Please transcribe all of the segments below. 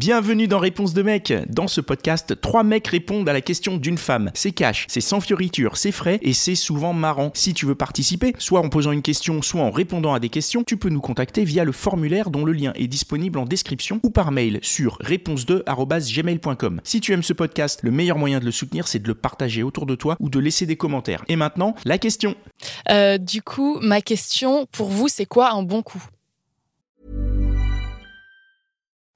Bienvenue dans Réponse de mec. Dans ce podcast, trois mecs répondent à la question d'une femme. C'est cash, c'est sans fioriture, c'est frais et c'est souvent marrant. Si tu veux participer, soit en posant une question, soit en répondant à des questions, tu peux nous contacter via le formulaire dont le lien est disponible en description ou par mail sur réponse2@gmail.com. Si tu aimes ce podcast, le meilleur moyen de le soutenir, c'est de le partager autour de toi ou de laisser des commentaires. Et maintenant, la question. Euh, du coup, ma question pour vous, c'est quoi un bon coup?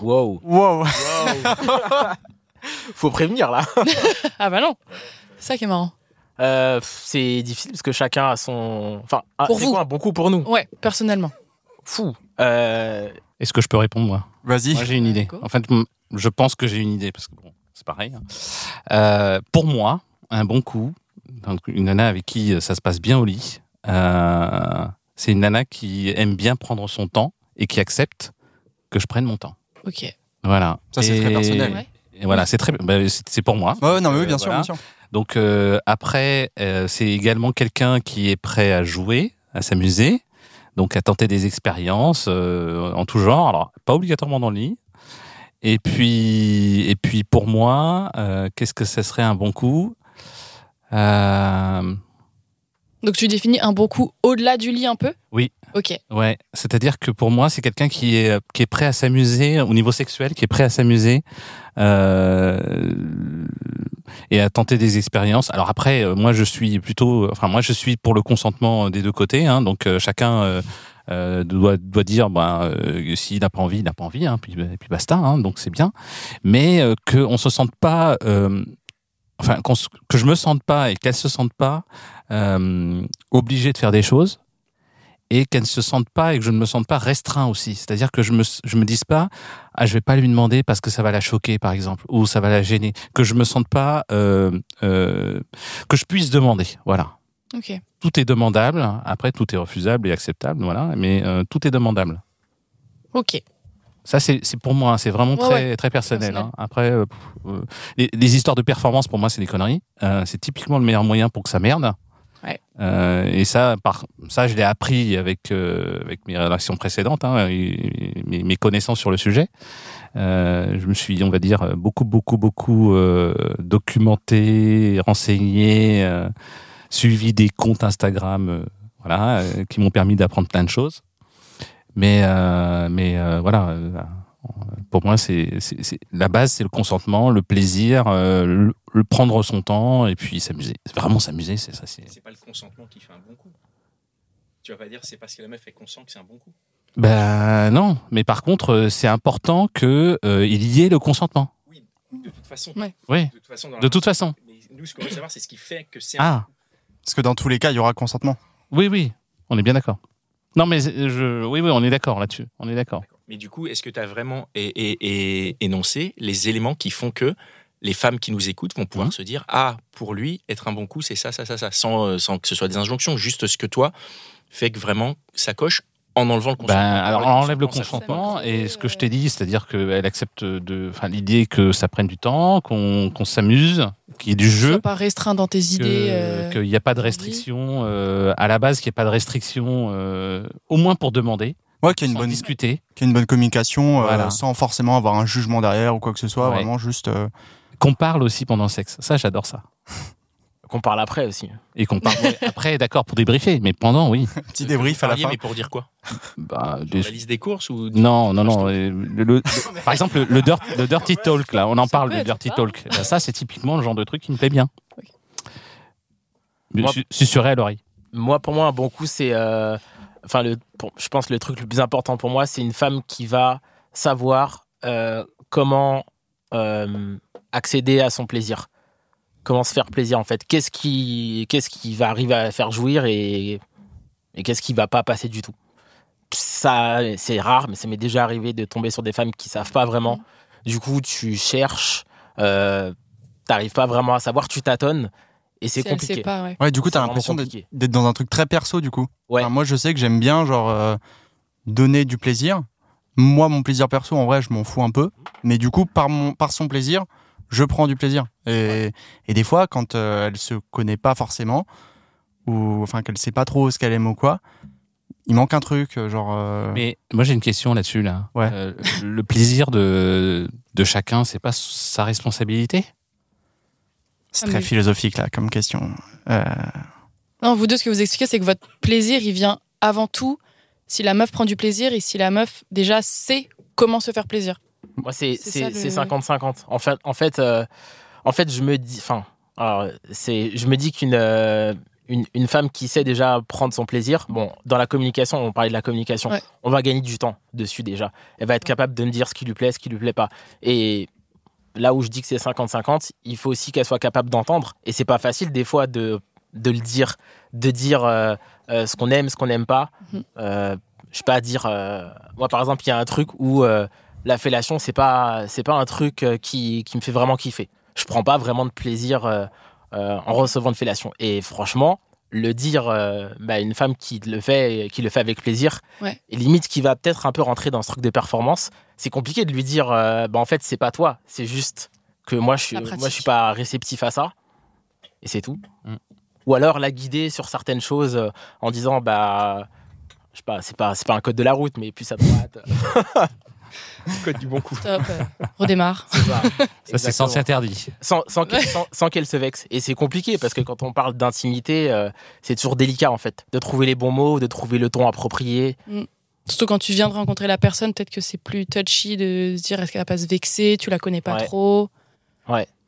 Wow. Wow. Faut prévenir là. Ah bah non, c'est ça qui est marrant. Euh, c'est difficile parce que chacun a son. Enfin, ah, Pour c'est vous. quoi un bon coup pour nous? Ouais, personnellement. Fou. Euh, Est-ce que je peux répondre, moi? Vas-y. Moi, j'ai une idée. En fait, m- je pense que j'ai une idée, parce que bon, c'est pareil. hein. Euh, pour moi, un bon coup, donc une nana avec qui euh, ça se passe bien au lit, euh, c'est une nana qui aime bien prendre son temps et qui accepte que je prenne mon temps. Ok. Voilà. Ça, c'est très personnel. Ouais. et voilà, c'est très, bah, c'est c'est pour moi. Ouais, non, mais oui, bien Euh, sûr, voilà. bien sûr. Donc euh, après, euh, c'est également quelqu'un qui est prêt à jouer, à s'amuser, donc à tenter des expériences euh, en tout genre. Alors pas obligatoirement dans le lit. Et puis, et puis pour moi, euh, qu'est-ce que ce serait un bon coup? Euh, Donc tu définis un bon coup au-delà du lit un peu? Oui. Ok. Ouais, c'est-à-dire que pour moi, c'est quelqu'un qui est qui est prêt à s'amuser au niveau sexuel, qui est prêt à s'amuser euh, et à tenter des expériences. Alors après, euh, moi, je suis plutôt, enfin moi, je suis pour le consentement des deux côtés. Hein, donc euh, chacun euh, euh, doit doit dire, ben, euh, s'il n'a pas envie, il n'a pas envie, hein, puis et puis basta. Hein, donc c'est bien, mais euh, que on se sente pas. Enfin, que je me sente pas et qu'elle se sente pas euh, obligée de faire des choses et qu'elle ne se sente pas et que je ne me sente pas restreint aussi. C'est-à-dire que je me, je me dise pas, ah, je vais pas lui demander parce que ça va la choquer, par exemple, ou ça va la gêner. Que je me sente pas, euh, euh, que je puisse demander. Voilà. Ok. Tout est demandable. Après, tout est refusable et acceptable. Voilà. Mais euh, tout est demandable. Ok. Ça, c'est pour moi. hein, C'est vraiment Ouais, très, très personnel. Personnel. hein. Après, euh, euh, les, les histoires de performance, pour moi, c'est des conneries. Euh, c'est typiquement le meilleur moyen pour que ça merde. Ouais. Et ça, par, ça, je l'ai appris avec, avec mes relations précédentes, hein, et- et mes, mes connaissances sur le sujet. Je me suis, on va dire, beaucoup, beaucoup, beaucoup documenté, renseigné, suivi des comptes Instagram, voilà, qui m'ont permis d'apprendre plein de choses. Mais, euh, mais euh, voilà, euh, pour moi, c'est la base, c'est le consentement, le plaisir, euh, le, le prendre son temps et puis s'amuser. Vraiment s'amuser, c'est ça. c'est- pas le consentement qui fait un bon coup. Tu vas pas dire c'est parce que la meuf elle consent que c'est un bon coup. Ben non, mais par contre, c'est important que euh, il y ait le consentement. De toute façon. Ouais. Oui, De toute façon. dans la- de toute façon. Mais nous, ce qu'on veut savoir, c'est ce qui fait que c'est un Ah, Parce que dans tous les cas, il y aura consentement. oui, oui, on est bien d'accord. Non, mais je, oui, oui, on est d'accord là-dessus. On est d'accord. Mais du coup, est-ce que tu as vraiment é- é- é- énoncé les éléments qui font que les femmes qui nous écoutent vont pouvoir Mhm. se dire Ah, pour lui, être un bon coup, c'est ça, ça, ça, ça, sans, euh, sans que ce soit des injonctions, juste ce que toi fait que vraiment ça coche en enlevant le consentement. Ben, alors on enlève le consentement et ce que je t'ai dit, c'est-à-dire qu'elle accepte de, enfin l'idée que ça prenne du temps, qu'on qu'on s'amuse, qu'il y ait du jeu, Sois pas restreint dans tes idées. euh, qu'il n'y a pas de restriction euh, à la base, qu'il n'y ait pas de restriction, euh, au moins pour demander, Ouais, qu'il y a une bonne, discuter, qu'il y ait une bonne communication, euh, Voilà. sans forcément avoir un jugement derrière ou quoi que ce soit. Ouais. Vraiment juste. euh, qu'on parle aussi pendant le sexe. Ça, j'adore ça. Qu'on parle après aussi. Et qu'on parle après, d'accord, pour débriefer, mais pendant, oui. petit débrief à la fin. Mais pour dire quoi Bah, des- La liste des courses ou Non, non, non. le- le- par exemple, le, dirt- le dirty talk, là, on en Ça parle, le dirty ça. talk. Bah, ça, c'est typiquement le genre de truc qui me plaît bien. Moi- su- Susurrer à l'oreille. Moi, pour moi, un bon coup, c'est. euh, Enfin, le, pour- je pense que le truc le plus important pour moi, c'est une femme qui va savoir euh, comment euh, accéder à son plaisir. Comment se faire plaisir, en fait. Qu'est-ce qui, qu'est-ce qui va arriver à faire jouir et, et qu'est-ce qui va pas passer du tout. ça, c'est rare, mais ça m'est déjà arrivé de tomber sur des femmes qui savent pas vraiment. Du coup, tu cherches, euh, t'arrives pas vraiment à savoir, tu tâtonnes, et c'est Si compliqué. pas, ouais. Ouais, du coup, t'as l'impression d'être dans un truc très perso, du coup. Ouais. Enfin, moi, je sais que j'aime bien, genre, euh, donner du plaisir. Moi, mon plaisir perso, en vrai, je m'en fous un peu. Mais du coup, par, mon, par son plaisir, je prends du plaisir. Et, et des fois, quand euh, elle se connaît pas forcément, ou enfin qu'elle sait pas trop ce qu'elle aime ou quoi, il manque un truc, euh, genre. euh, Mais moi j'ai une question là-dessus là. Ouais. Euh, le plaisir de de chacun, c'est pas sa responsabilité? c'est Ah, très mais- philosophique là comme question. Euh, Non, vous deux, ce que vous expliquez, c'est que votre plaisir, il vient avant tout si la meuf prend du plaisir et si la meuf, déjà, sait comment se faire plaisir. Moi, c'est C'est ça, c'est le- c'est 50-50. En fait, en fait, euh, en fait, je me dis, enfin, je me dis qu'une euh, une, une femme qui sait déjà prendre son plaisir, bon, dans la communication, on parlait de la communication, Ouais. on va gagner du temps dessus déjà. Elle va être capable de me dire ce qui lui plaît, ce qui lui plaît pas. Et là où je dis que c'est 50-50, il faut aussi qu'elle soit capable d'entendre. Et c'est pas facile des fois de, de le dire, de dire euh, euh, ce qu'on aime, ce qu'on n'aime pas. Mhm. Euh, je sais pas dire. moi, par exemple, il y a un truc où la fellation, c'est pas, c'est pas un truc euh, qui, qui me fait vraiment kiffer. Je prends pas vraiment de plaisir euh, euh, en recevant de fellation. Et franchement, le dire euh, bah, à une femme qui le fait, qui le fait avec plaisir, Ouais. et limite qui va peut-être un peu rentrer dans ce truc de performance, c'est compliqué de lui dire, euh, bah, en fait, c'est pas toi, c'est juste que moi, je suis, moi, je suis pas réceptif à ça, et c'est tout. Mm. Ou alors la guider sur certaines choses euh, en disant, bah, je sais pas, c'est pas, c'est pas un code de la route, mais plus à droite. Code du bon coup. Stop, euh, redémarre. c'est ça. Ça c'est censé interdit. sans, sans qu'elle Ouais. sans- sans qu'elle se vexe. Et c'est compliqué parce que quand on parle d'intimité, euh, c'est toujours délicat en fait, de trouver les bons mots, de trouver le ton approprié. Surtout quand tu viens de rencontrer la personne, peut-être que c'est plus touchy de se dire est-ce qu'elle va pas se vexer, tu la connais pas Ouais. trop.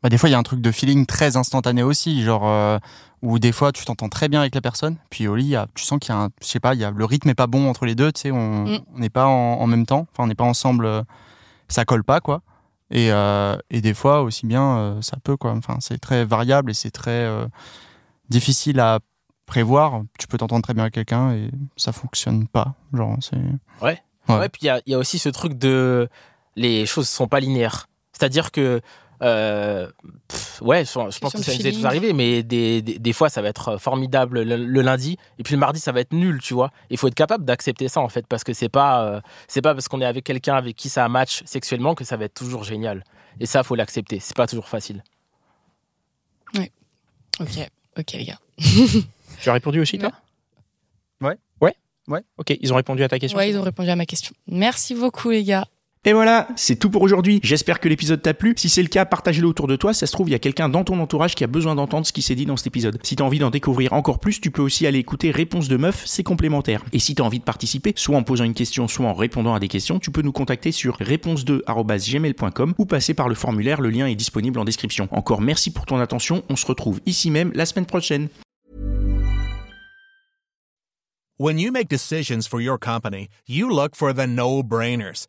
Bah, des fois, il y a un truc de feeling très instantané aussi, genre euh, où des fois tu t'entends très bien avec la personne, puis au lit, tu sens qu'il y a un, je sais pas, il y a, le rythme est pas bon entre les deux, tu sais, on Mm. n'est pas en, en même temps, enfin on n'est pas ensemble, euh, ça colle pas quoi. Et, euh, et des fois aussi bien, euh, ça peut quoi. Enfin, c'est très variable et c'est très euh, difficile à prévoir. Tu peux t'entendre très bien avec quelqu'un et ça fonctionne pas. Genre, c'est Ouais. Ouais. Ouais, puis il y a, il y a aussi ce truc de les choses sont pas linéaires. C'est-à-dire que euh, pff, ouais, je, je pense que ça nous est tous arrivé, mais des, des, des fois ça va être formidable le, le lundi, et puis le mardi ça va être nul, tu vois. Il faut être capable d'accepter ça en fait, parce que c'est pas euh, c'est pas parce qu'on est avec quelqu'un avec qui ça match sexuellement que ça va être toujours génial. Et ça faut l'accepter. C'est pas toujours facile. Ok, ok les gars. Tu as répondu aussi, toi? Ouais. Ouais Ouais. Ok, ils ont répondu à ta question. Ouais, ils ont répondu à ma question. Merci beaucoup les gars. Et voilà, c'est tout pour aujourd'hui. J'espère que l'épisode t'a plu. Si c'est le cas, partage-le autour de toi. Ça se trouve, il y a quelqu'un dans ton entourage qui a besoin d'entendre ce qui s'est dit dans cet épisode. Si t'as envie d'en découvrir encore plus, tu peux aussi aller écouter Réponse de Meuf, c'est complémentaire. Et si t'as envie de participer, soit en posant une question, soit en répondant à des questions, tu peux nous contacter sur réponse2@gmail.com ou passer par le formulaire. Le lien est disponible en description. Encore merci pour ton attention. On se retrouve ici même la semaine prochaine. When you make decisions for your company, you look for the no brainers.